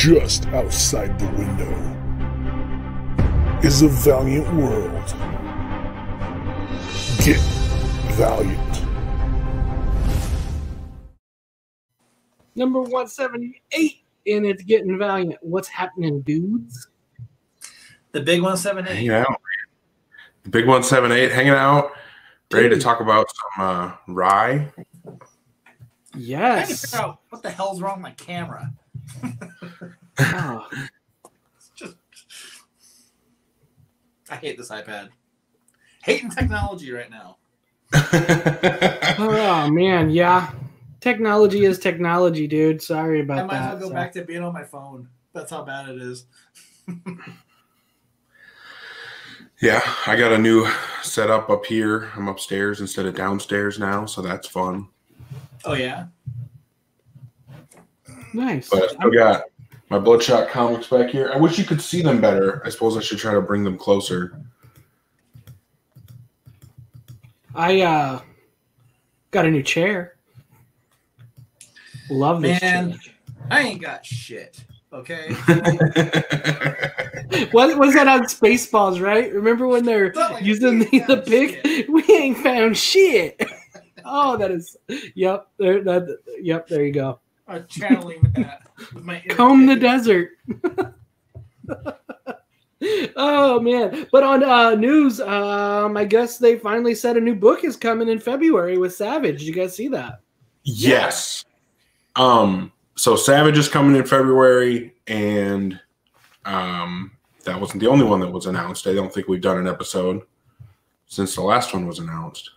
just outside the window is a valiant world. Get valiant. Number 178, and it's getting valiant. What's happening, dudes? The big 178. Hanging out. The big 178 hanging out. Ready to talk about some uh, rye. I can't Yes. figure out what the hell's wrong with my camera. Oh, just I hate this iPad. Hating technology right now. oh, man, yeah. Technology is technology, dude. Sorry about that. I about might as well go so. back to being on my phone. That's how bad it is. yeah, I got a new setup up here. I'm upstairs instead of downstairs now, so that's fun. Oh yeah. Nice. But I still got my Bloodshot comics back here. I wish you could see them better. I suppose I should try to bring them closer. I uh got a new chair. Love this Man, chair. I ain't got shit. Okay. What was that on Spaceballs, right? Remember when they're like using the, ain't the found big shit. we ain't found shit. oh, that is yep, there that yep, there you go. I'm channeling that my inner Comb the desert. oh man. But on uh news, um I guess they finally said a new book is coming in February with Savage. Did you guys see that? yes. Um. So Savage is coming in February, and um, that wasn't the only one that was announced. I don't think we've done an episode since the last one was announced.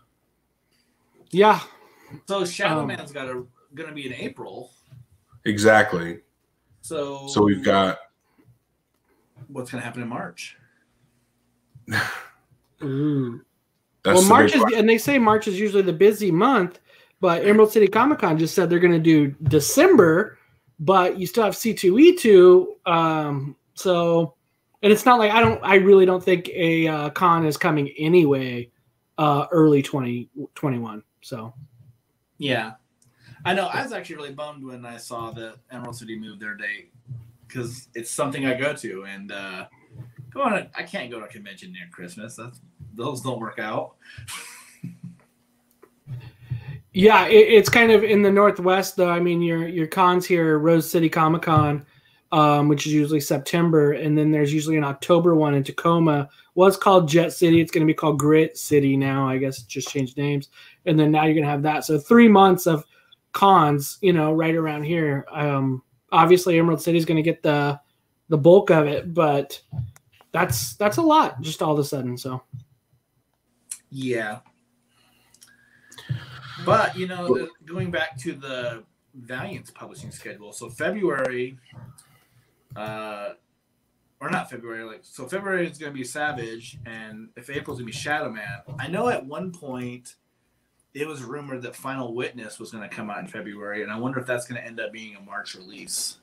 Yeah. So Shadow Um, Man's got a gonna be in April. Exactly. So So we've got what's gonna happen in March? Ooh. that's well, March is, question. and they say March is usually the busy month, but Emerald City Comic Con just said they're going to do December, but you still have C2E2. Um, so, and it's not like I don't, I really don't think a uh, con is coming anyway, uh, early 2021. so, Yeah, I know. I was actually really bummed when I saw that Emerald City moved their date because it's something I go to, and uh, go on. I can't go to a convention near Christmas. That's those don't work out. yeah, it, it's kind of in the Northwest though. I mean, your, your cons here, Rose City Comic Con, um, which is usually September, and then there's usually an October one in Tacoma. Was called Jet City. It's going to be called Grit City now. I guess it just changed names, and then now you're going to have that. So three months of cons, you know, right around here. Um, obviously, Emerald City is going to get the the bulk of it, but that's that's a lot just all of a sudden. So Yeah, but you know, the, going back to the Valiant's publishing schedule, so February, uh, or not February, like so February is going to be Savage, and if April's going to be Shadow Man. I know at one point it was rumored that Final Witness was going to come out in February, and I wonder if that's going to end up being a March release.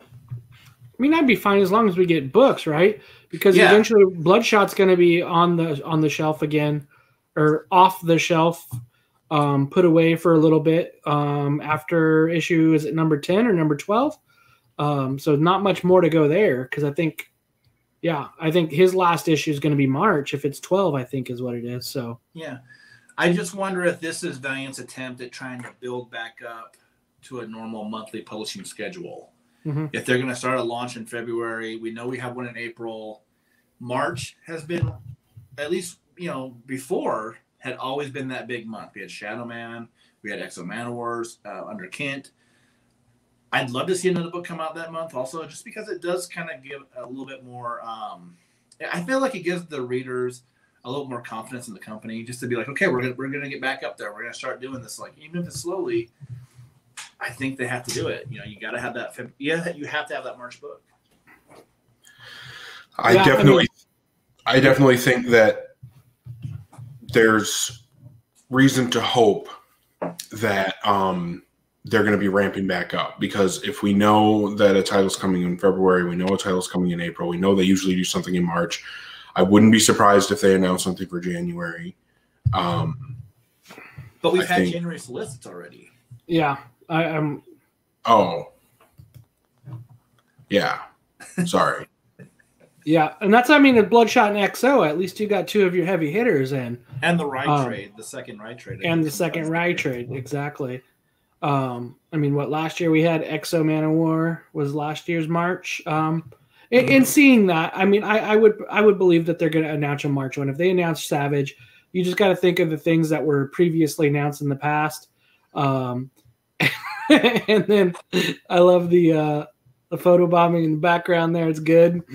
I mean, that'd be fine as long as we get books, right? Because Yeah. eventually, Bloodshot's going to be on the on the shelf again, or off the shelf, um, put away for a little bit um, after issue is it number ten or number twelve? Um, so not much more to go there because I think, yeah, I think his last issue is going to be March. If it's twelve, I think is what it is. So Yeah. I just wonder if this is Valiant's attempt at trying to build back up to a normal monthly publishing schedule. Mhm. If they're going to start a launch in February, we know we have one in April. March has been, at least, you know, before, had always been that big month. We had Shadow Man, we had XO Manowar uh, under Kent. I'd love to see another book come out that month also, just because it does kind of give a little bit more. Um, I feel like it gives the readers a little more confidence in the company, just to be like, okay, we're gonna, we're gonna get back up there. We're gonna start doing this. Like even if it's slowly, I think they have to do it. You know, you got to have that. Yeah, you have to have that March book. I Yeah, I definitely, I, definitely think that there's reason to hope that um, they're going to be ramping back up because if we know that a title's coming in February, we know a title's coming in April. We know they usually do something in March. I wouldn't be surprised if they announce something for January. Um, But we've I had think- January solicits already. yeah, I, I'm oh, Yeah. Sorry. Yeah, and that's I mean, in Bloodshot and XO, at least you got two of your heavy hitters in, And the right Um, trade, the second right trade, and the second ride trade exactly. Um, I mean, what last year we had XO Manowar was last year's March. Um, and, and seeing that, I mean, I, I would I would believe that they're going to announce a March one. If they announce Savage, you just got to think of the things that were previously announced in the past. Um, and then I love the uh, the photo bombing in the background there. It's good.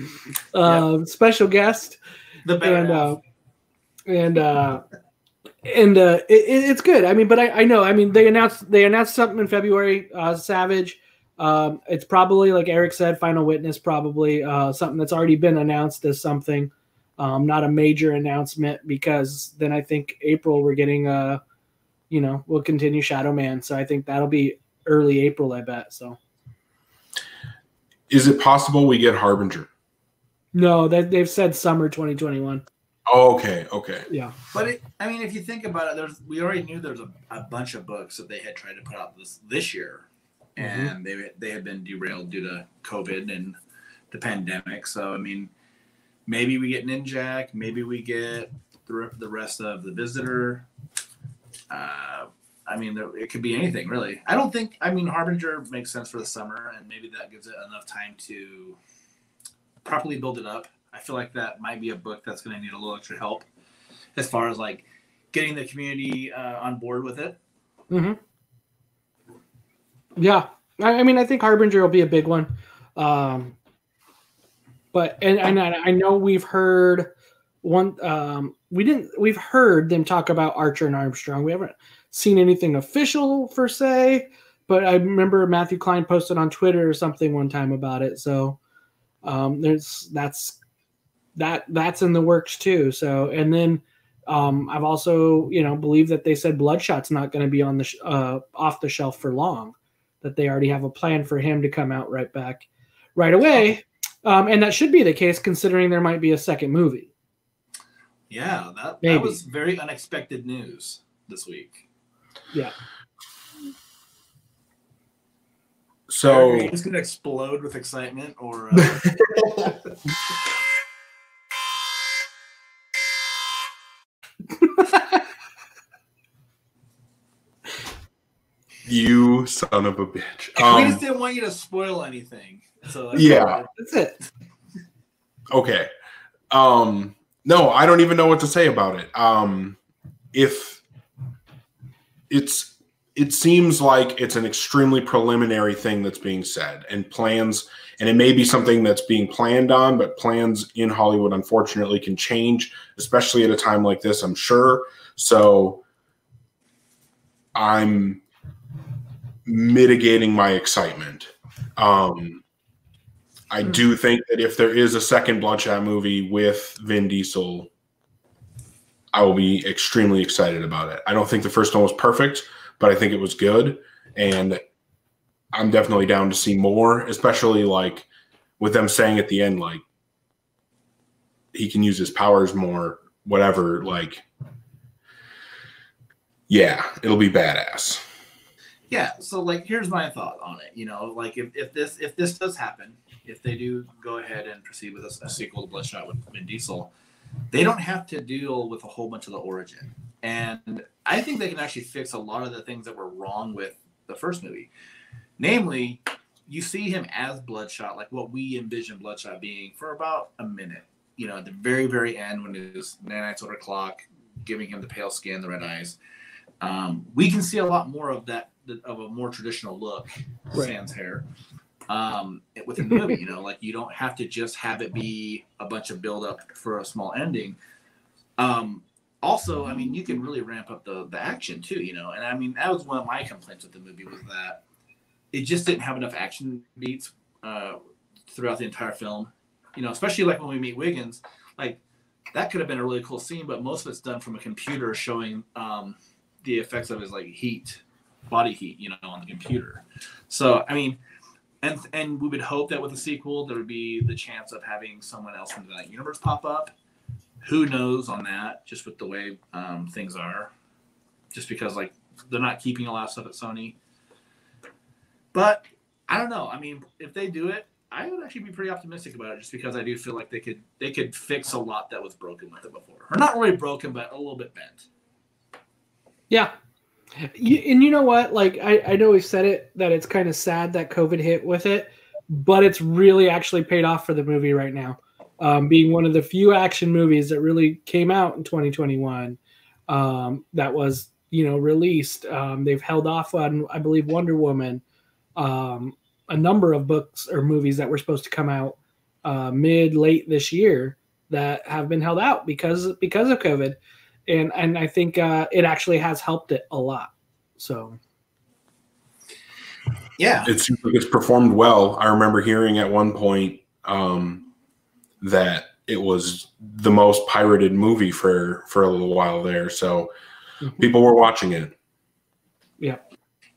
Um, Special guest The better and uh, and uh, and uh, it, it- it's good. I mean, but I, I know. I mean, they announced they announced something in February. Uh, Savage. Um, it's probably like Eric said, Final Witness. Probably uh, something that's already been announced as something. Um, not a major announcement because then I think April we're getting uh you know we'll continue Shadow Man. So I think that'll be early April. I bet. So Is it possible we get Harbinger? no, they, they've said summer 2021. Oh, okay, okay. Yeah. But it, I mean, if you think about it, there's we already knew there's a, a bunch of books that they had tried to put out this this year, and they they had been derailed due to COVID and the pandemic. So I mean, maybe we get Ninjak, maybe we get the, the rest of the Visitor. Uh, I mean, there, it could be anything really. I don't think. I mean, Harbinger makes sense for the summer, and maybe that gives it enough time to properly build it up. I feel like that might be a book that's going to need a little extra help as far as like getting the community uh, on board with it. hmm Yeah, I, I mean, I think Harbinger will be a big one. Um, but and, and I know we've heard one. Um, we didn't. We've heard them talk about Archer and Armstrong. We haven't seen anything official per se, but I remember Matthew Klein posted on Twitter or something one time about it. So um, there's that's that that's in the works too. So and then um, I've also you know believe that they said Bloodshot's not going to be on the sh- uh, off the shelf for long. That they already have a plan for him to come out right back right away, um, and that should be the case considering there might be a second movie. Yeah, that, Maybe. that was very unexpected news this week. Yeah. So Are you just going to explode with excitement, or uh, you son of a bitch. we Um, just didn't want you to spoil anything. So that's Yeah. That's it. okay. Um, no, I don't even know what to say about it. Um, if it's it seems like it's an extremely preliminary thing that's being said and plans and it may be something that's being planned on but plans in hollywood unfortunately can change especially at a time like this i'm sure so i'm mitigating my excitement um i do think that if there is a second bloodshot movie with vin diesel i will be extremely excited about it i don't think the first one was perfect but I think it was good. And I'm definitely down to see more, especially like with them saying at the end, like he can use his powers more, whatever. Like, yeah, it'll be badass. Yeah. So like, here's my thought on it. You know, like if, if this if this does happen, if they do go ahead and proceed with a, a sequel to Bloodshot with Vin Diesel, they don't have to deal with a whole bunch of the origin. And I think they can actually fix a lot of the things that were wrong with the first movie. Namely, you see him as Bloodshot, like what we envision Bloodshot being, for about a minute. You know, at the very, very end when it is nanites over clock, giving him the pale skin, the red eyes. Um, we can see a lot more of that, of a more traditional look, Right. sans hair, um, within the movie. You know, like you don't have to just have it be a bunch of build up for a small ending. Um, also, I mean, you can really ramp up the the action too. You know, and I mean that was one of my complaints with the movie was that it just didn't have enough action beats uh, throughout the entire film. You know, especially like when we meet Wigans, like that could have been a really cool scene, but most of it's done from a computer showing um, the effects of his like heat, body heat, you know, on the computer. So I mean, and and we would hope that with a sequel there would be the chance of having someone else from that universe pop up. Who knows on that? Just with the way um, things are, just because like they're not keeping a lot of stuff at Sony. But I don't know. I mean, if they do it, I would actually be pretty optimistic about it, just because I do feel like they could they could fix a lot that was broken with it before, or not really broken, but a little bit bent. Yeah. You, and you know what? Like I, I know we've said it that it's kind of sad that COVID hit with it, but it's really actually paid off for the movie right now. Um, being one of the few action movies that really came out in 2021 um, that was you know released. Um, they've held off on I believe Wonder Woman, um, a number of books or movies that were supposed to come out uh, mid late this year that have been held out because because of COVID and and I think uh, it actually has helped it a lot. So Yeah, It seems like it's performed well. I remember hearing at one point um, that it was the most pirated movie for for a little while there. So Mhm. people were watching it. Yeah,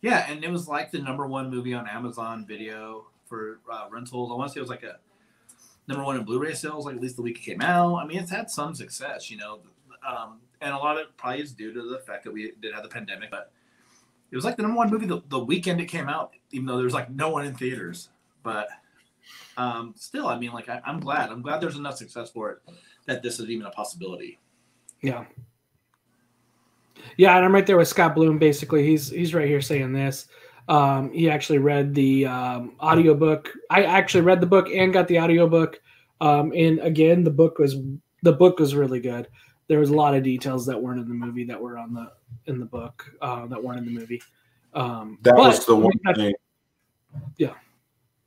yeah, and it was like the number one movie on Amazon Video for uh, rentals. I want to say it was like a number one in Blu-ray sales, like at least the week it came out. I mean, it's had some success, you know, um, and a lot of it probably is due to the fact that we did have the pandemic, but it was like the number one movie the, the weekend it came out, even though there was like no one in theaters. But um, still, I mean, like I, I'm glad. I'm glad there's enough success for it that this is even a possibility. yeah, yeah, and I'm right there with Scott Bloom. Basically, he's he's right here saying this. Um, he actually read the um, audiobook. I actually read the book and got the audiobook. Um, and again, the book was the book was really good. There was a lot of details that weren't in the movie that were on the in the book uh, that weren't in the movie. Um, That was the one thing. Yeah.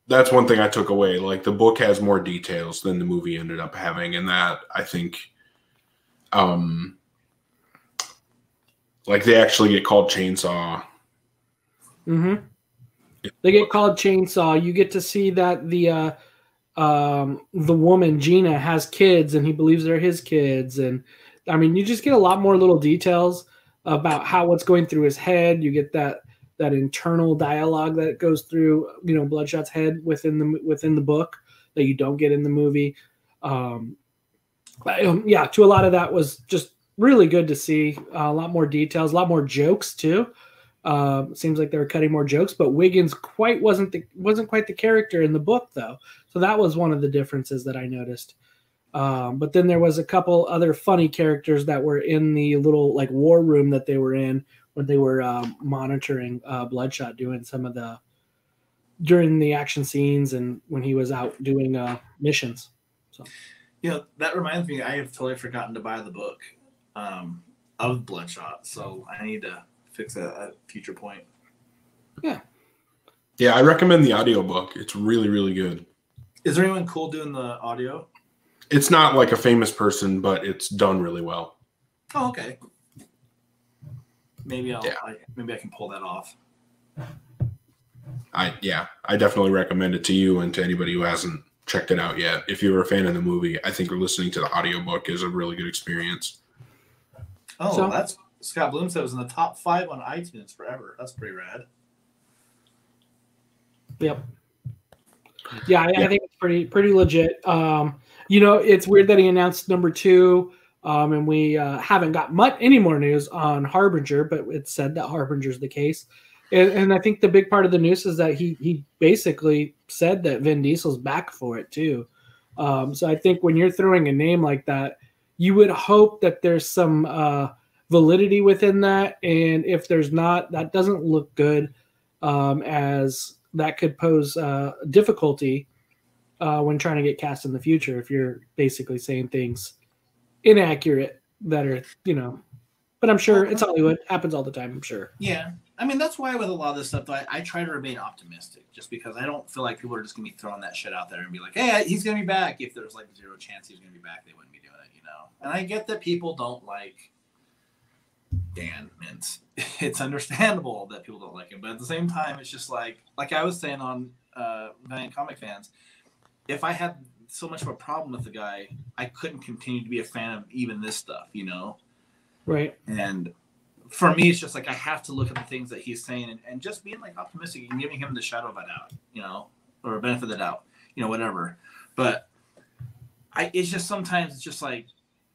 That's one thing I took away. Like the book has more details than the movie ended up having, and that I think, um, like they actually get called chainsaw. hmm They get called chainsaw. You get to see that the uh, um, the woman Gina has kids, and he believes they're his kids, and I mean, you just get a lot more little details about how what's going through his head. You get that that internal dialogue that goes through you know Bloodshot's head within the within the book that you don't get in the movie. Um, but, um, yeah, to a lot of that was just really good to see. Uh, a lot more details, a lot more jokes too. Um, seems like they were cutting more jokes, but Wigans quite wasn't the wasn't quite the character in the book though. So that was one of the differences that I noticed. Um, but then there was a couple other funny characters that were in the little like war room that they were in when they were um, monitoring uh, Bloodshot doing some of the during the action scenes and when he was out doing uh, missions. So, You know, that reminds me, I have totally forgotten to buy the book um, of Bloodshot, so I need to fix that at a future point. Yeah. Yeah, I recommend the audiobook. It's really, really good. Is there anyone cool doing the audio? It's not like a famous person, but it's done really well. Oh, okay. Maybe I'll Yeah. I, maybe I can pull that off. I yeah, I definitely recommend it to you and to anybody who hasn't checked it out yet. If you're a fan of the movie, I think listening to the audiobook is a really good experience. Oh, So- that's Scott Bloom said it was in the top five on iTunes forever. That's pretty rad. Yep. Yeah, I, Yeah. I think it's pretty pretty legit. Um, you know, it's weird that he announced number two, um, and we uh, haven't got much any more news on Harbinger, but it's said that Harbinger's the case. And, and I think the big part of the news is that he he basically said that Vin Diesel's back for it too. Um, so I think when you're throwing a name like that, you would hope that there's some uh, validity within that, and if there's not, that doesn't look good. Um, as that could pose uh, difficulty uh, when trying to get cast in the future if you're basically saying things inaccurate that are you know but i'm sure it's hollywood happens all the time i'm sure Yeah. I mean, that's why with a lot of this stuff, I, I try to remain optimistic just because I don't feel like people are just to be throwing that shit out there and be like, hey, he's to be back. If there's like zero chance he's to be back, they wouldn't be doing it, you know? And I get that people don't like Dan Mintz. It's understandable that people don't like him. But at the same time, it's just like, like I was saying on uh, Comic Fans, if I had so much of a problem with the guy, I couldn't continue to be a fan of even this stuff, you know? right And for me, it's just like I have to look at the things that he's saying and, and just being like optimistic and giving him the shadow of a doubt, you know, or a benefit of the doubt, you know, whatever. But I, it's just sometimes it's just like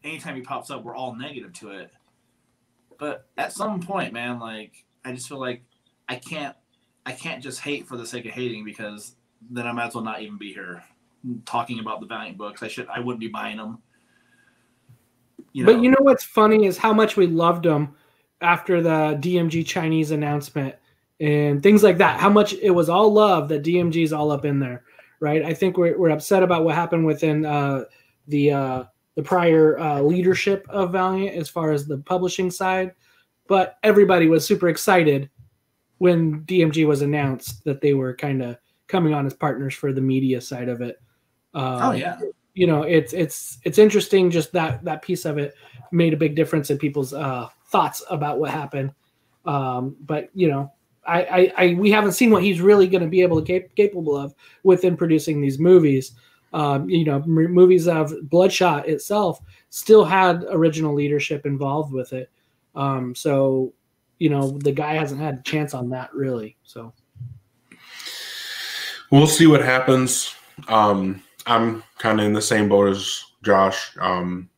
anytime he pops up, we're all negative to it. But at some point, man, like I just feel like I can't, I can't just hate for the sake of hating because then I might as well not even be here talking about the Valiant books. I should I wouldn't be buying them. You know. But you know what's funny is how much we loved them after the DMG Chinese announcement and things like that. How much it was all love that DMG is all up in there, right? I think we're, we're upset about what happened within uh, the uh, the prior uh, leadership of Valiant as far as the publishing side, but everybody was super excited when DMG was announced that they were kind of coming on as partners for the media side of it. Um, oh yeah. You know, it's it's it's interesting. Just that that piece of it made a big difference in people's uh, thoughts about what happened. Um, but you know, I, I, I, we haven't seen what he's really going to be able to cap- capable of within producing these movies. Um, you know, m- movies of Bloodshot itself still had original leadership involved with it. Um, so, you know, the guy hasn't had a chance on that really. So, we'll see what happens. Um, I'm kind of in the same boat as Josh. Um,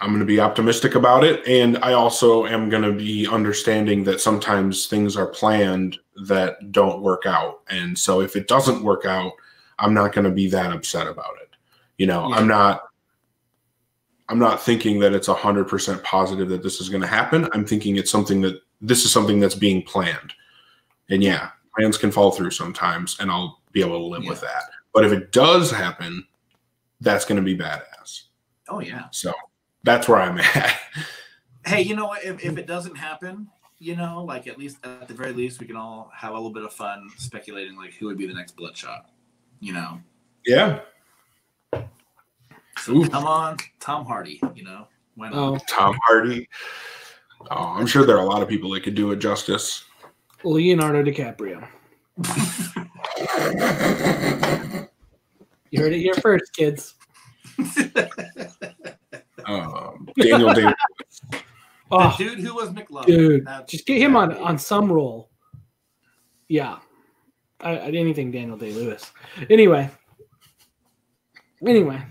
I'm going to be optimistic about it. And I also am going to be understanding that sometimes things are planned that don't work out. And so if it doesn't work out, I'm not going to be that upset about it. You know, yeah. I'm not. I'm not thinking that it's 100% positive that this is going to happen. I'm thinking it's something that this is something that's being planned. And yeah, plans can fall through sometimes, and I'll be able to live yeah. with that. But if it does happen, that's going to be badass. Oh, yeah. So that's where I'm at. hey, you know what? If, if it doesn't happen, you know, like at least at the very least, we can all have a little bit of fun speculating like who would be the next Bloodshot. You know? Yeah. So come on, Tom Hardy. You know, why not? Oh. Tom Hardy. Oh, I'm sure there are a lot of people that could do it justice. Leonardo DiCaprio. you heard it here first, kids. Um, Daniel Day. oh, dude who was McLovin. Dude, just get him on on some role. Yeah, I, I didn't think Daniel Day Lewis. Anyway, anyway,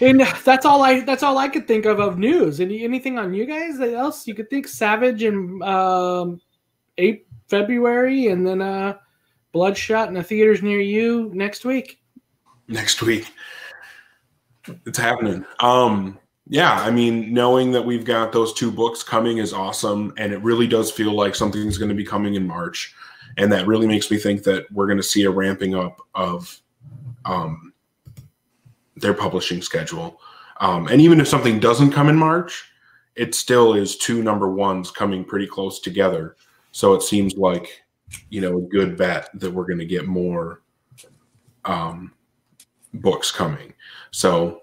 and that's all I that's all I could think of of news. Any anything on you guys that else you could think? Savage and um, eight February, and then uh, Bloodshot in the theaters near you next week. Next week. It's happening. Um, yeah, I mean, knowing that we've got those two books coming is awesome, and it really does feel like something's going to be coming in March, and that really makes me think that we're going to see a ramping up of um, their publishing schedule. Um, and even if something doesn't come in March, it still is two number ones coming pretty close together. So it seems like, you know, a good bet that we're going to get more um, books coming. So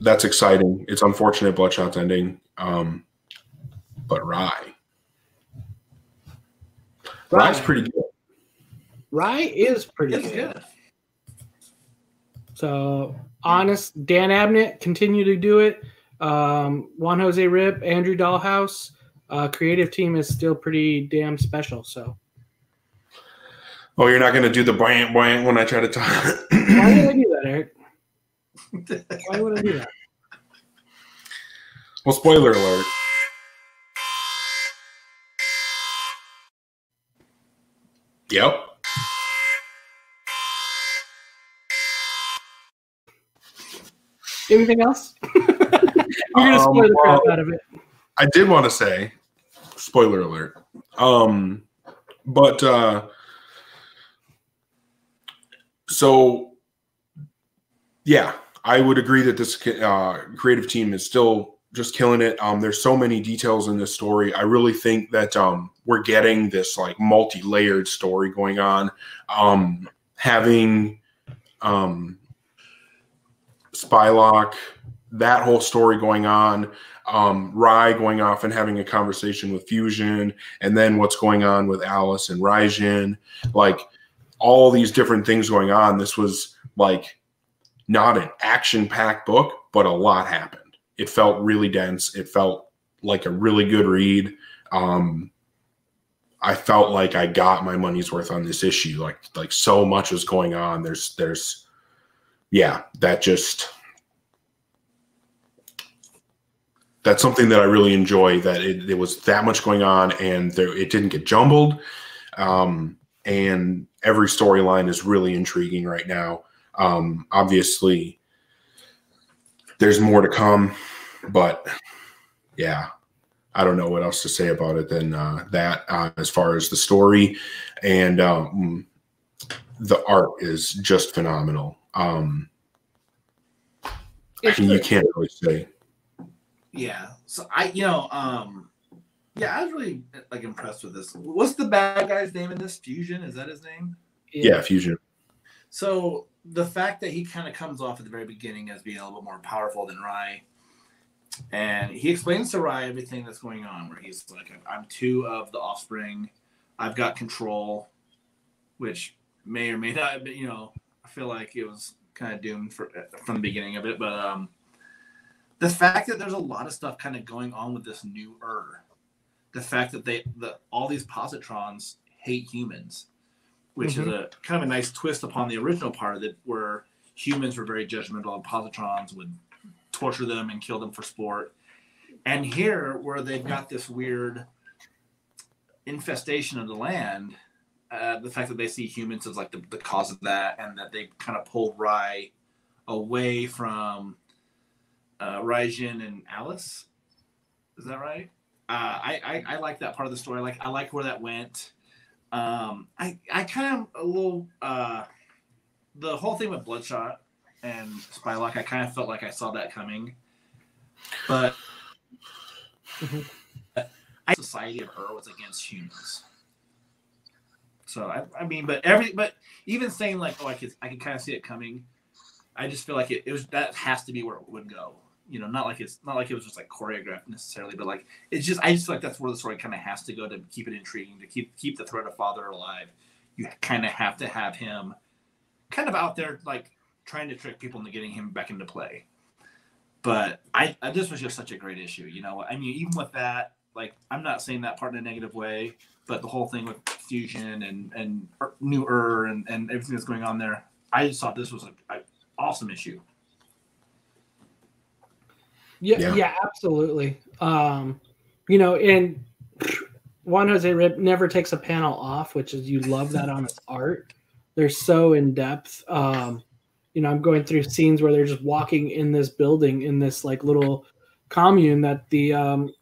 that's exciting. It's unfortunate Bloodshot's ending. Um, but Rai. Rai's pretty good. Rai is pretty good. good. So honest, Dan Abnett continue to do it. Um, Juan Jose Ryp, Andrew Dalhouse, uh, creative team is still pretty damn special. So Oh, you're not going to do the buoyant buoyant when I try to talk. Why would I do that, Eric? Why would I do that? Well, spoiler alert. Yep. Anything else? You're gonna um, spoil the crap out of it. I did want to say, spoiler alert. Um, but uh, so, yeah, I would agree that this uh, creative team is still just killing it. Um, there's so many details in this story. I really think that um, we're getting this like multi-layered story going on. Um, having um, Spylocke, that whole story going on. Um, Rai going off and having a conversation with Fusion, and then what's going on with Alice and Raijin. Like all these different things going on. This was like not an action packed book, but a lot happened. It felt really dense. It felt like a really good read. Um, I felt like I got my money's worth on this issue. Like like so much was going on. There's there's yeah, that just that's something that I really enjoy. That it, there was that much going on, and there, it didn't get jumbled. Um, and every storyline is really intriguing right now. Um, obviously, there's more to come, but yeah, I don't know what else to say about it than uh, that. Uh, as far as the story and um, the art is just phenomenal. Um, I mean, you can't really say. Yeah. So I, you know, um, yeah, I was really like impressed with this. What's the bad guy's name in this? Fusion is that his name? Yeah, fusion. So the fact that he kind of comes off at the very beginning as being a little bit more powerful than Rai, and he explains to Rai everything that's going on, where he's like, "I'm two of the offspring, I've got control," which may or may not, but you know, I feel like it was kind of doomed for from the beginning of it. But um, the fact that there's a lot of stuff kind of going on with this new er the fact that they the all these positrons hate humans which is a kind of a nice twist upon the original part of it, where humans were very judgmental and positrons would torture them and kill them for sport. And here, where they've got this weird infestation of the land, uh, the fact that they see humans as like the, the cause of that, and that they kind of pull Rai away from uh, Raijin and Alice. Is that right? Uh, I, I I like that part of the story. Like I like where that went. Um, I I kind of a little uh, the whole thing with Bloodshot and Spylocke. I kind of felt like I saw that coming, but. I society of her was against humans. So I, I mean, but every but even saying like, oh, I could I could kind of see it coming. I just feel like it, it was that has to be where it would go. You know, not like it's not like it was just like choreographed necessarily, but like it's just I just feel like that's where the story kind of has to go to keep it intriguing, to keep keep the threat of father alive. You kind of have to have him kind of out there like trying to trick people into getting him back into play. But I, I this was just such a great issue. You know, I mean, even with that, like I'm not saying that part in a negative way, but the whole thing with fusion and and Ur- new Ur and and everything that's going on there, I just thought this was a, a awesome issue. Yeah, Yeah. yeah, absolutely. Um, you know, and Juan Jose Ryp never takes a panel off, which is you love that on his art. They're so in depth. Um, you know, I'm going through scenes where they're just walking in this building in this like little commune that the um,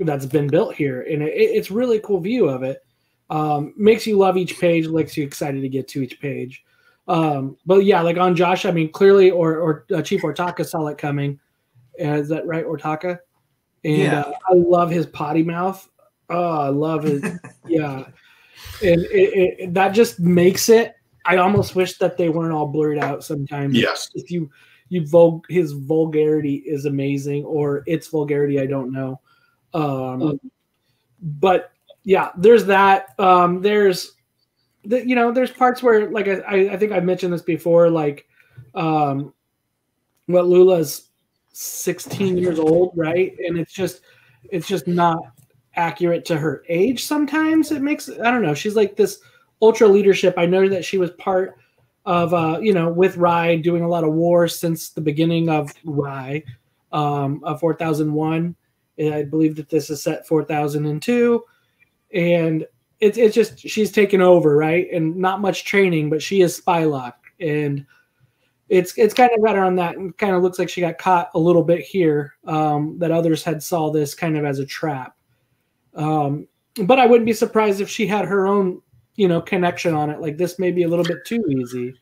that's been built here, and it, it's really cool view of it. Um, makes you love each page, makes you excited to get to each page. Um, but yeah, like on Josh, I mean, clearly, or or uh, Chief Ortaka saw it coming. Uh, is that right, Ortaka? And Yeah. uh, I love his potty mouth. Oh, I love it. yeah, and it, it, it- that just makes it. I almost wish that they weren't all blurred out sometimes. Yes. If you you vul his vulgarity is amazing, or its vulgarity, I don't know. Um, but yeah, there's that. Um, there's the, you know, there's parts where like I, I- I think I mentioned this before, like um, what Lula's 16 years old, right? And it's just it's just not accurate to her age sometimes. It makes I don't know. She's like this ultra leadership. I know that she was part of uh, you know, with Rai doing a lot of wars since the beginning of Rai um of 4001. And I believe that this is set 4002 and it's it's just she's taken over, right? And not much training, but she is Spylocke and it's it's kind of got her on that and kind of looks like she got caught a little bit here um, that others had saw this kind of as a trap. Um, but i wouldn't be surprised if she had her own you know connection on it. Like this may be a little bit too easy.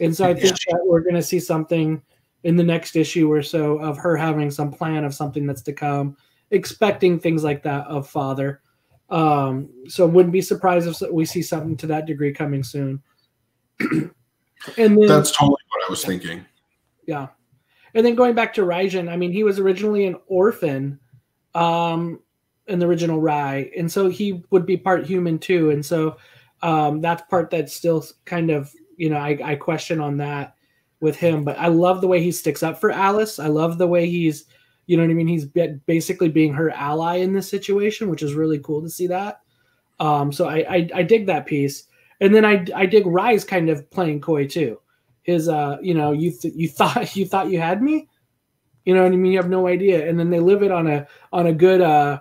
And so i think that we're going to see something in the next issue or so of her having some plan of something that's to come expecting things like that of father. Um, so wouldn't be surprised if we see something to that degree coming soon. And then That's totally I was thinking. yeah. And then going back to Raijin, I mean, he was originally an orphan um, in the original Rai. And so he would be part human too. And so um, that's part that's still kind of, you know, I, I question on that with him. But I love the way he sticks up for Alice. I love the way he's, you know what I mean? He's basically being her ally in this situation, which is really cool to see that. Um, so I, I, I dig that piece. And then I, I dig Rai's kind of playing coy too his uh you know you th- you thought you thought you had me You know what I mean? You have no idea, and then they live it on a on a good uh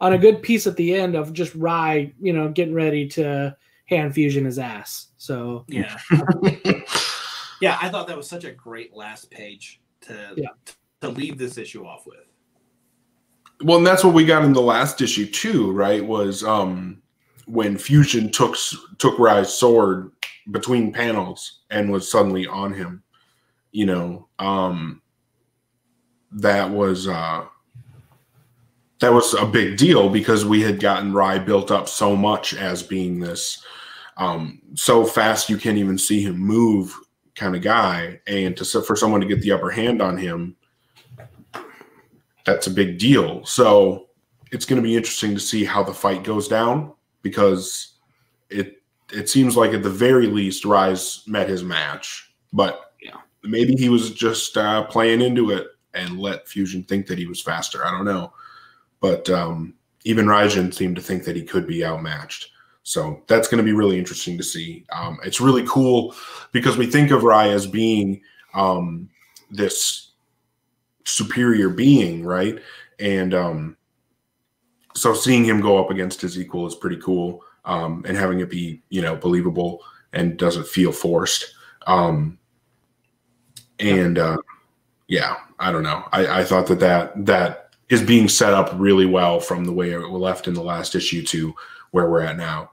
on a good piece at the end of just Rai, you know, getting ready to hand fusion his ass. So Yeah. yeah, I thought that was such a great last page to Yeah. to leave this issue off with. Well, and that's what we got in the last issue too, right? Was um when Fusion took took Rai's sword between panels and was suddenly on him. You know, um that was uh that was a big deal because we had gotten Rai built up so much as being this um so fast you can't even see him move kind of guy and to for someone to get the upper hand on him that's a big deal. So it's going to be interesting to see how the fight goes down because it it seems like at the very least Rai's met his match, but Yeah. maybe he was just uh, playing into it and let Fusion think that he was faster. I don't know, but um, even Raijin seemed to think that he could be outmatched. So that's going to be really interesting to see. Um, it's really cool because we think of Rai as being um, this superior being, right? And um, so seeing him go up against his equal is pretty cool, um, and having it be you know believable and doesn't feel forced. Um, and uh, yeah, I don't know. I, I thought that that that is being set up really well from the way it left in the last issue to where we're at now.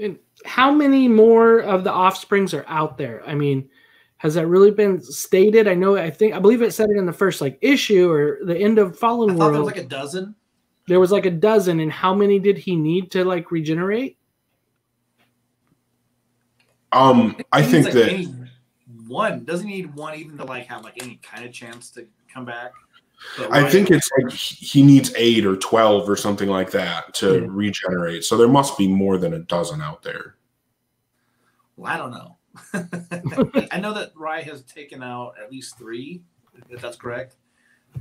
and how many more of the offsprings are out there? I mean, has that really been stated? I know, I think, I believe it said it in the first like issue or the end of I Fallen thought World. there was like a dozen. There was like a dozen, and how many did he need to like regenerate? Um, I think like, that one doesn't he need one even to like have like any kind of chance to come back. I think it's like he needs eight or twelve or something like that to Yeah. regenerate. So there must be more than a dozen out there. Well, I don't know. I know that Rai has taken out at least three, if that's correct,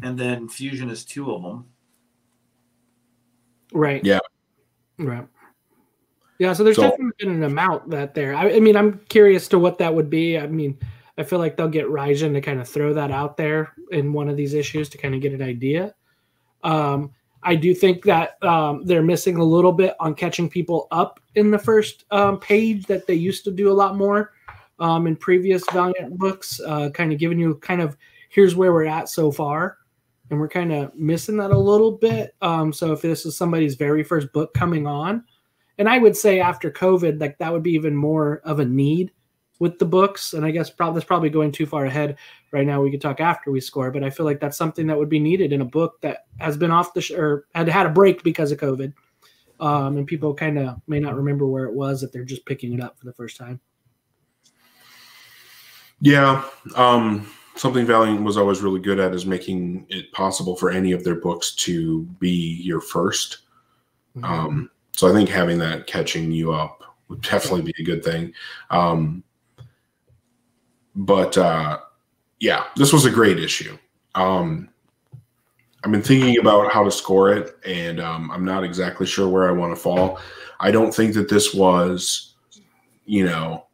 and then Fusion is two of them. Right. Yeah. Right. Yeah, so there's So- definitely been an amount that there. I, I mean, I'm curious to what that would be. I mean, I feel like they'll get Raijin to kind of throw that out there in one of these issues to kind of get an idea. Um, I do think that um, they're missing a little bit on catching people up in the first um, page that they used to do a lot more um, in previous Valiant books, uh, kind of giving you kind of here's where we're at so far. And we're kind of missing that a little bit. Um, so if this is somebody's very first book coming on, and I would say after COVID, like that would be even more of a need with the books. And I guess probably that's probably going too far ahead right now. We could talk after we score, but I feel like that's something that would be needed in a book that has been off the sh- or had had a break because of COVID. Um, and people kind of may not remember where it was if they're just picking it up for the first time. Yeah. Um, something Valiant was always really good at is making it possible for any of their books to be your first. Um, so I think having that catching you up would definitely be a good thing. Um, but uh, yeah, this was a great issue. Um, I've been thinking about how to score it, and um, I'm not exactly sure where I want to fall. I don't think that this was, you know,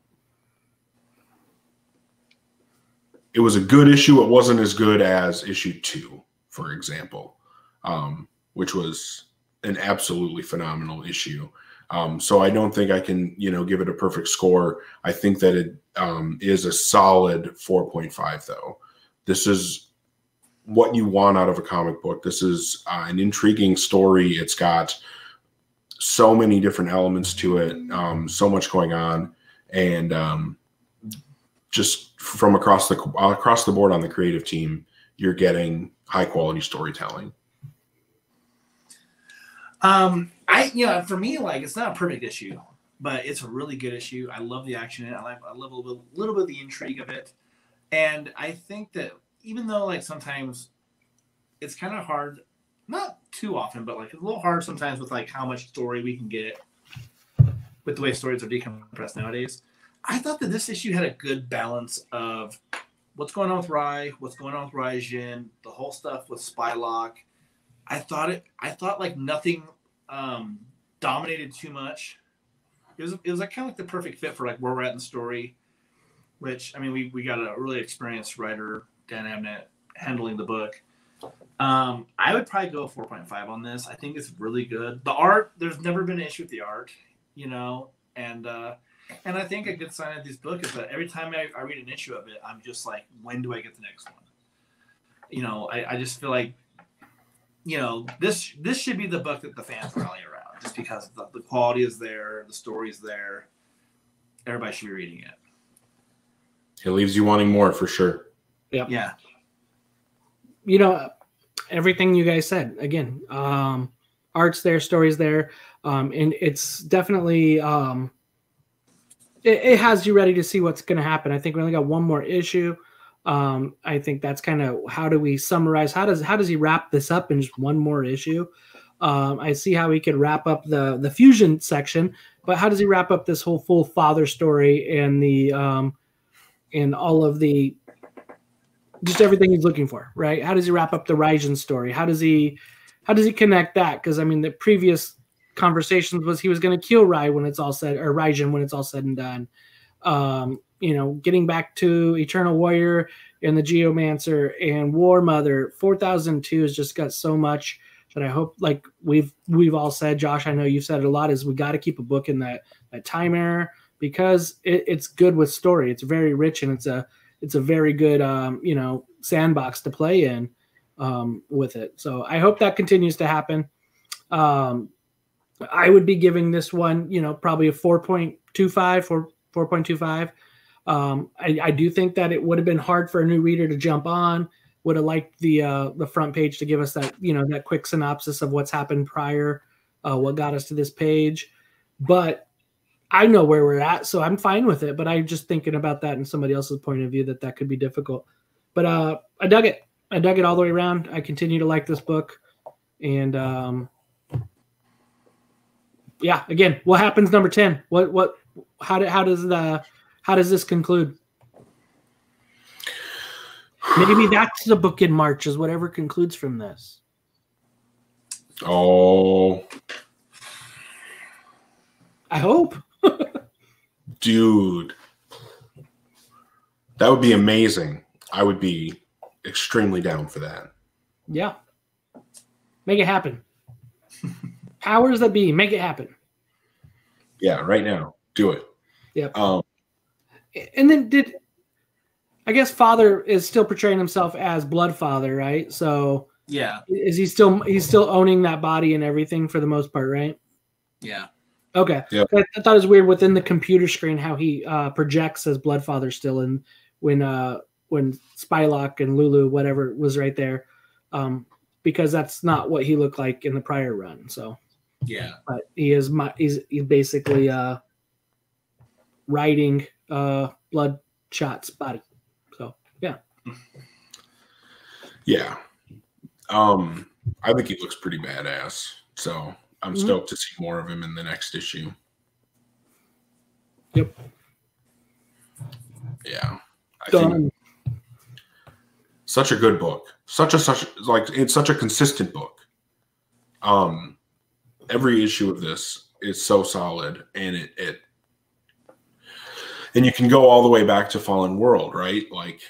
it was a good issue. It wasn't as good as issue two, for example, um, which was an absolutely phenomenal issue. Um, so I don't think I can, you know, give it a perfect score. I think that it um, is a solid 4.5, though. This is what you want out of a comic book. This is uh, an intriguing story. It's got so many different elements to it, um, so much going on, and um, just from across the across the board on the creative team, you're getting high quality storytelling. Um, I you know for me like it's not a perfect issue, but it's a really good issue. I love the action in it. I I love a little, bit- little bit of the intrigue of it, and I think that even though like sometimes it's kind of hard, not too often, but like it's a little hard sometimes with like how much story we can get with the way stories are decompressed nowadays. I thought that this issue had a good balance of what's going on with Rai, what's going on with Raijin, the whole stuff with Spylocke. I thought it. I thought like nothing um, dominated too much. It was it was like kind of like the perfect fit for like where we're at in the story. Which I mean, we we got a really experienced writer, Dan Abnett, handling the book. Um, I would probably go 4.5 on this. I think it's really good. The art, there's never been an issue with the art, you know, and uh, and I think a good sign of this book is that every time I, I read an issue of it, I'm just like, when do I get the next one? You know, I, I just feel like, you know, this this should be the book that the fans rally around, just because the, the quality is there, the story is there. Everybody should be reading it. It leaves you wanting more for sure. Yep. Yeah. you know everything you guys said again um art's there stories there um and it's definitely um it, it has you ready to see what's going to happen i think we only got one more issue um i think that's kind of how do we summarize how does how does he wrap this up in just one more issue um i see how he could wrap up the the fusion section but how does he wrap up this whole full father story and the um and all of the just everything he's looking for, right? How does he wrap up the Raijin story? How does he how does he connect that? Because I mean, the previous conversations was he was going to kill Rai when it's all said, or Raijin when it's all said and done. Um, you know, getting back to Eternal Warrior and the Geomancer and War Mother, four thousand two has just got so much that I hope, like we've we've all said, Josh, I know you've said it a lot, is we got to keep a book in that that time era because it, it's good with story. It's very rich and it's a it's a very good um, you know sandbox to play in um, with it. So I hope that continues to happen. Um, I would be giving this one, you know, probably a 4.25 or 4.25. Um, I, I do think that it would have been hard for a new reader to jump on. Would have liked the uh, the front page to give us that, you know, that quick synopsis of what's happened prior, uh, what got us to this page. But I know where we're at, so I'm fine with it. But I'm just thinking about that in somebody else's point of view that that could be difficult. But uh, I dug it. I dug it all the way around. I continue to like this book, and um, yeah. Again, what happens number ten? What what? How do, how does the how does this conclude? Maybe that's the book in March. Is whatever concludes from this. Oh, I hope. dude. That would be amazing. I would be extremely down for that. Yeah. Make it happen. Powers that be, make it happen. Yeah, right now. Do it. Yep. Um, And then did I guess father is still portraying himself as blood father, right? So Yeah. is he still he's still owning that body and everything for the most part, right? Yeah. Okay. Yep. I, I thought it was weird within the computer screen how he uh, projects as Blood Father still, and when uh, when Spylocke and Lulu whatever was right there, um, because that's not what he looked like in the prior run. So, Yeah. but he is my he's he's basically uh, riding uh, Bloodshot's body. So yeah, yeah. Um, I think he looks pretty badass. So I'm Mhm. stoked to see more of him in the next issue. Yep. Yeah. I think done. such a good book. Such a such like it's such a consistent book. Um every issue of this is so solid and it it and you can go all the way back to Fallen World, right? Like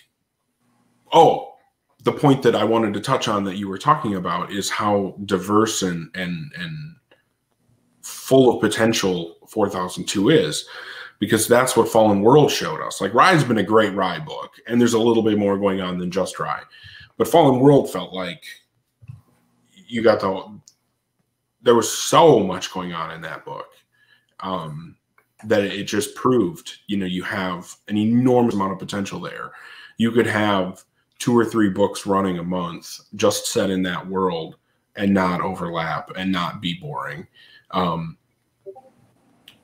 oh, the point that I wanted to touch on that you were talking about is how diverse and and and full of potential 4002 is because that's what Fallen World showed us. Like Rai's been a great Rai book, and there's a little bit more going on than just Rye. But Fallen World felt like you got the there was so much going on in that book um, that it just proved, you know, you have an enormous amount of potential there. You could have two or three books running a month just set in that world and not overlap and not be boring. Um,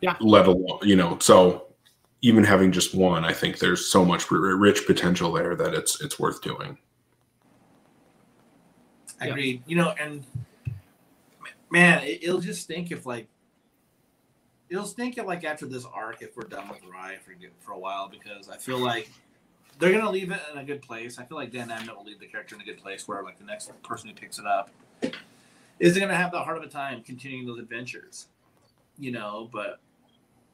Yeah. Let alone, you know, so even having just one, I think there's so much rich potential there that it's it's worth doing. I Yeah. agree. You know, and man, it, it'll just stink if like it'll stink if like after this arc if we're done with Rai for for a while because I feel like they're gonna leave it in a good place. I feel like Dan Abnett will leave the character in a good place where like the next person who picks it up isn't gonna have the heart of a time continuing those adventures. You know, but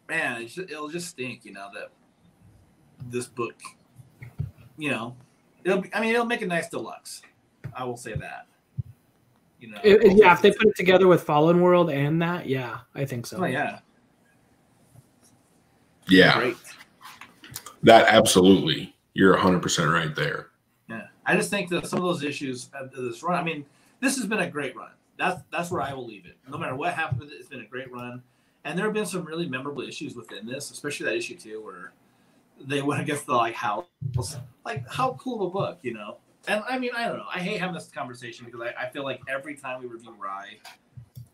man, just, it'll just stink. You know that this book, you know, It'll be, I mean, it'll make a nice deluxe. I will say that. You know, It- it- yeah, if they put it together with Fallen World and that, yeah, I think so. Oh, yeah, Yeah, great. that absolutely. You're 100% right there. Yeah, I just think that some of those issues of this run. I mean, this has been a great run. That's that's where I will leave it. No matter what happened with it, it's been a great run. And there have been some really memorable issues within this, especially that issue too, where they went against the like house. Like how cool of a book, you know? And I mean, I don't know. I hate having this conversation because I, I feel like every time we review Rai,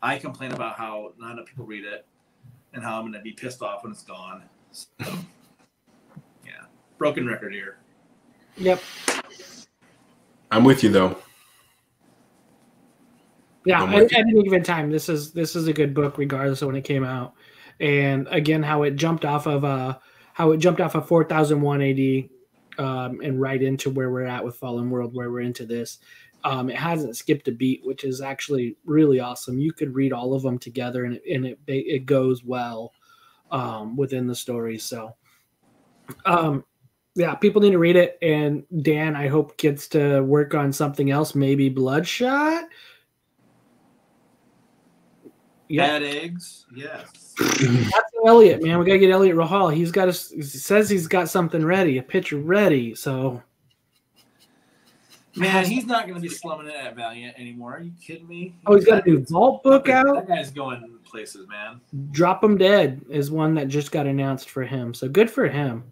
I complain about how not enough people read it and how I'm gonna be pissed off when it's gone. So, yeah, broken record here. Yep. I'm with you though. Yeah, I'm at, with at any given time, this is this is a good book, regardless of when it came out. And again, how it jumped off of uh how it jumped off of four thousand one AD um, and right into where we're at with Fallen World, where we're into this. Um, it hasn't skipped a beat, which is actually really awesome. You could read all of them together, and it and it it goes well um, within the story. So, um, yeah, people need to read it. And Dan, I hope gets to work on something else, maybe Bloodshot. Yeah, Bad eggs, yes. that's Elliot, man. We gotta get Elliot Rahal. He's got a, he says he's got something ready, a picture ready. So Man, he's not going to be slumming it at Valiant anymore. Are you kidding me? oh, he's got a new Vault book That out. That guy's going places, man. Drop 'em dead is one that just got announced for him. So good for him.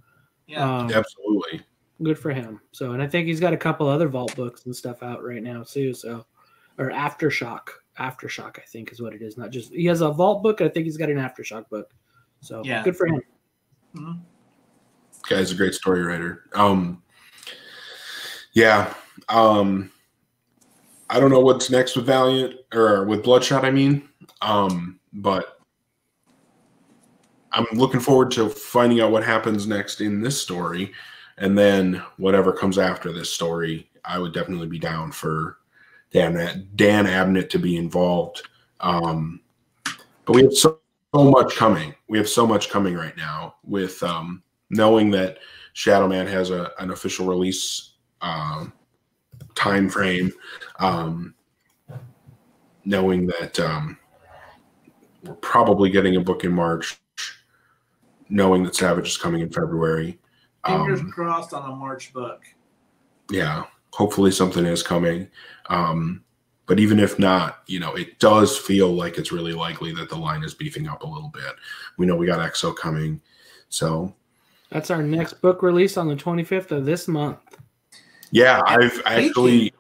Yeah, Um, Absolutely. good for him. So, and I think he's got a couple other Vault books and stuff out right now too. So, or Aftershock, Aftershock, I think is what it is. Not just he has a Vault book. I think he's got an Aftershock book. So Yeah. good for him. Guy's a great story writer. Um, yeah. Um, I don't know what's next with Valiant or with Bloodshot. I mean, um, but I'm looking forward to finding out what happens next in this story, and then whatever comes after this story. I would definitely be down for Dan Dan Abnett to be involved. Um, but we have so, so much coming. We have so much coming right now with um, knowing that Shadow Man has a, an official release um, time frame, um, knowing that um, we're probably getting a book in March, knowing that Savage is coming in February. fingers Um, crossed on a March book. yeah, hopefully something is coming. Um, but even if not, you know, it does feel like it's really likely that the line is beefing up a little bit. We know we got XO coming, so That's our next book release on the 25th of this month. yeah, I've actually.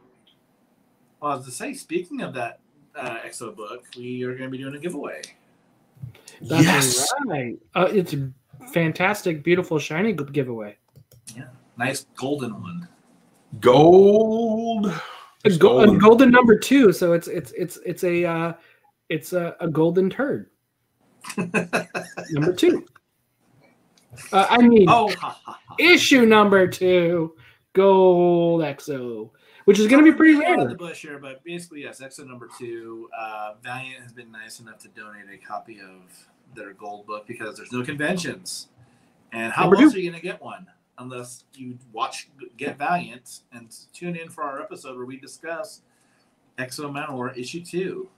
Well, I was to say, speaking of that uh, XO book, we are going to be doing a giveaway. That's yes. right. Uh, it's a fantastic, beautiful, shiny giveaway. Yeah, Nice golden one. Gold. It's golden. golden number two, so it's it's it's it's a uh, it's a, a golden turd number two. Uh, I mean, Oh, ha, ha, ha. issue number two, gold XO, which is going to be pretty around the rare. bush here, but basically, yes, XO number two. Uh, Valiant has been nice enough to donate a copy of their gold book because there's no conventions. And how Number else two. are you going to get one unless you watch Get Valiant and tune in for our episode where we discuss XO Manowar issue two?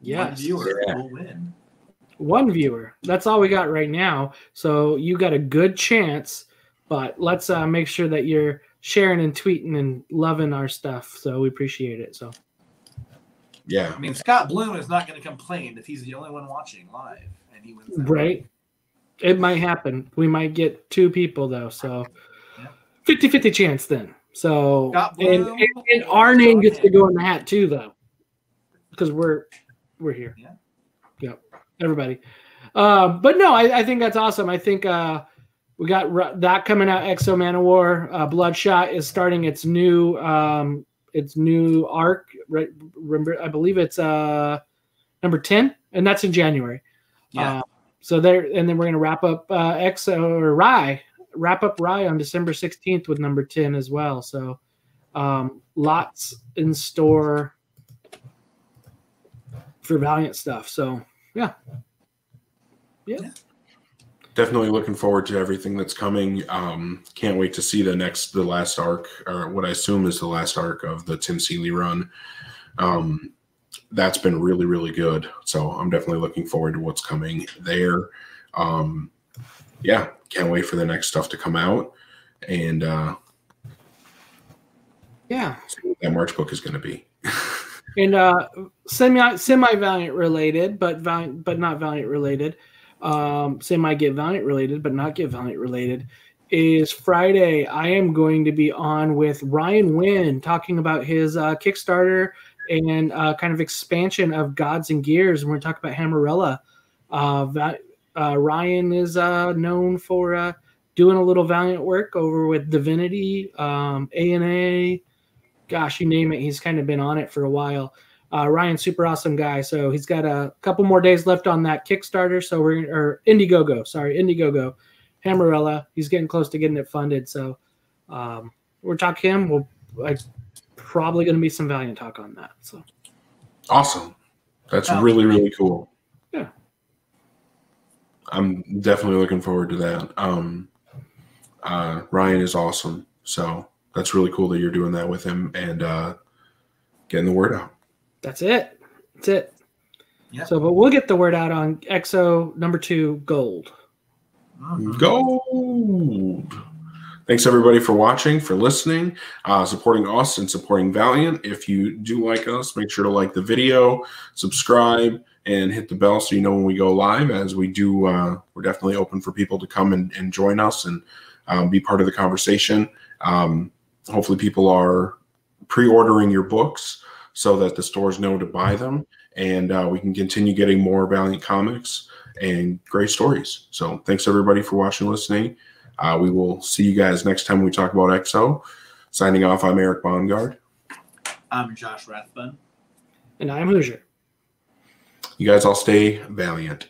Yes. One viewer Yeah. will win. one viewer. That's all we got right now. So you got a good chance, but let's uh, make sure that you're sharing and tweeting and loving our stuff. So we appreciate it. So Yeah. I mean, Scott Bloom is not going to complain if he's the only one watching live and he wins. that. right, it might happen. We might get two people though. So Yeah. 50-50 chance then. So and, and, and our name gets to go in the hat too though, because we're we're here. Yeah. Yep. Everybody. Uh, but no, I, I think that's awesome. I think uh, we got that coming out. XO Manowar uh, Bloodshot is starting its new um, its new arc. Right, remember, I believe it's uh, number ten, and that's in January. Yeah. So there, and then we're gonna wrap up uh, or Rai, wrap up Rai on December sixteenth with number ten as well. So um, lots in store for Valiant stuff. So yeah, yeah. Yeah. definitely looking forward to everything that's coming. Um, can't wait to see the next, the last arc, or what I assume is the last arc of the Tim Seeley run. Um, that's been really, really good. So I'm definitely looking forward to what's coming there. Um, yeah, can't wait for the next stuff to come out and uh, Yeah. see what that March book is going to be. And uh, semi semi Valiant related, but Valiant but not Valiant related. Um, semi get Valiant related, but not get Valiant related. Is Friday. I am going to be on with Ryan Winn talking about his uh, Kickstarter and uh, kind of expansion of Gods and Gears. And we're talking about Hammerella. Uh, Va- uh, Ryan is uh, known for uh, doing a little Valiant work over with Divinity, um, A&A, gosh, you name it, he's kind of been on it for a while. Uh, Ryan's super awesome guy, so he's got a couple more days left on that Kickstarter. So we're or Indiegogo, sorry, Indiegogo, Hammerella. He's getting close to getting it funded. So um, we're talking him. We'll like probably going to be some Valiant talk on that. So Awesome. That's Oh. really, really cool. Yeah. I'm definitely looking forward to that. Um, uh, Ryan is awesome. So that's really cool that you're doing that with him and uh, getting the word out. that's it. That's it. Yeah. So, but we'll get the word out on XO number two gold. Mhm. Gold. Thanks everybody for watching, for listening, uh, supporting us, and supporting Valiant. If you do like us, make sure to like the video, subscribe, and hit the bell so you know when we go live. As we do, uh, we're definitely open for people to come and, and join us and um, be part of the conversation. Um, hopefully, people are pre-ordering your books so that the stores know to buy them, and uh, we can continue getting more Valiant comics and great stories. So thanks everybody for watching, and listening. Uh, we will see you guys next time we talk about XO. Signing off, I'm Eric Bongard. I'm Josh Rathbun. And I'm Hoosier. You guys all stay valiant.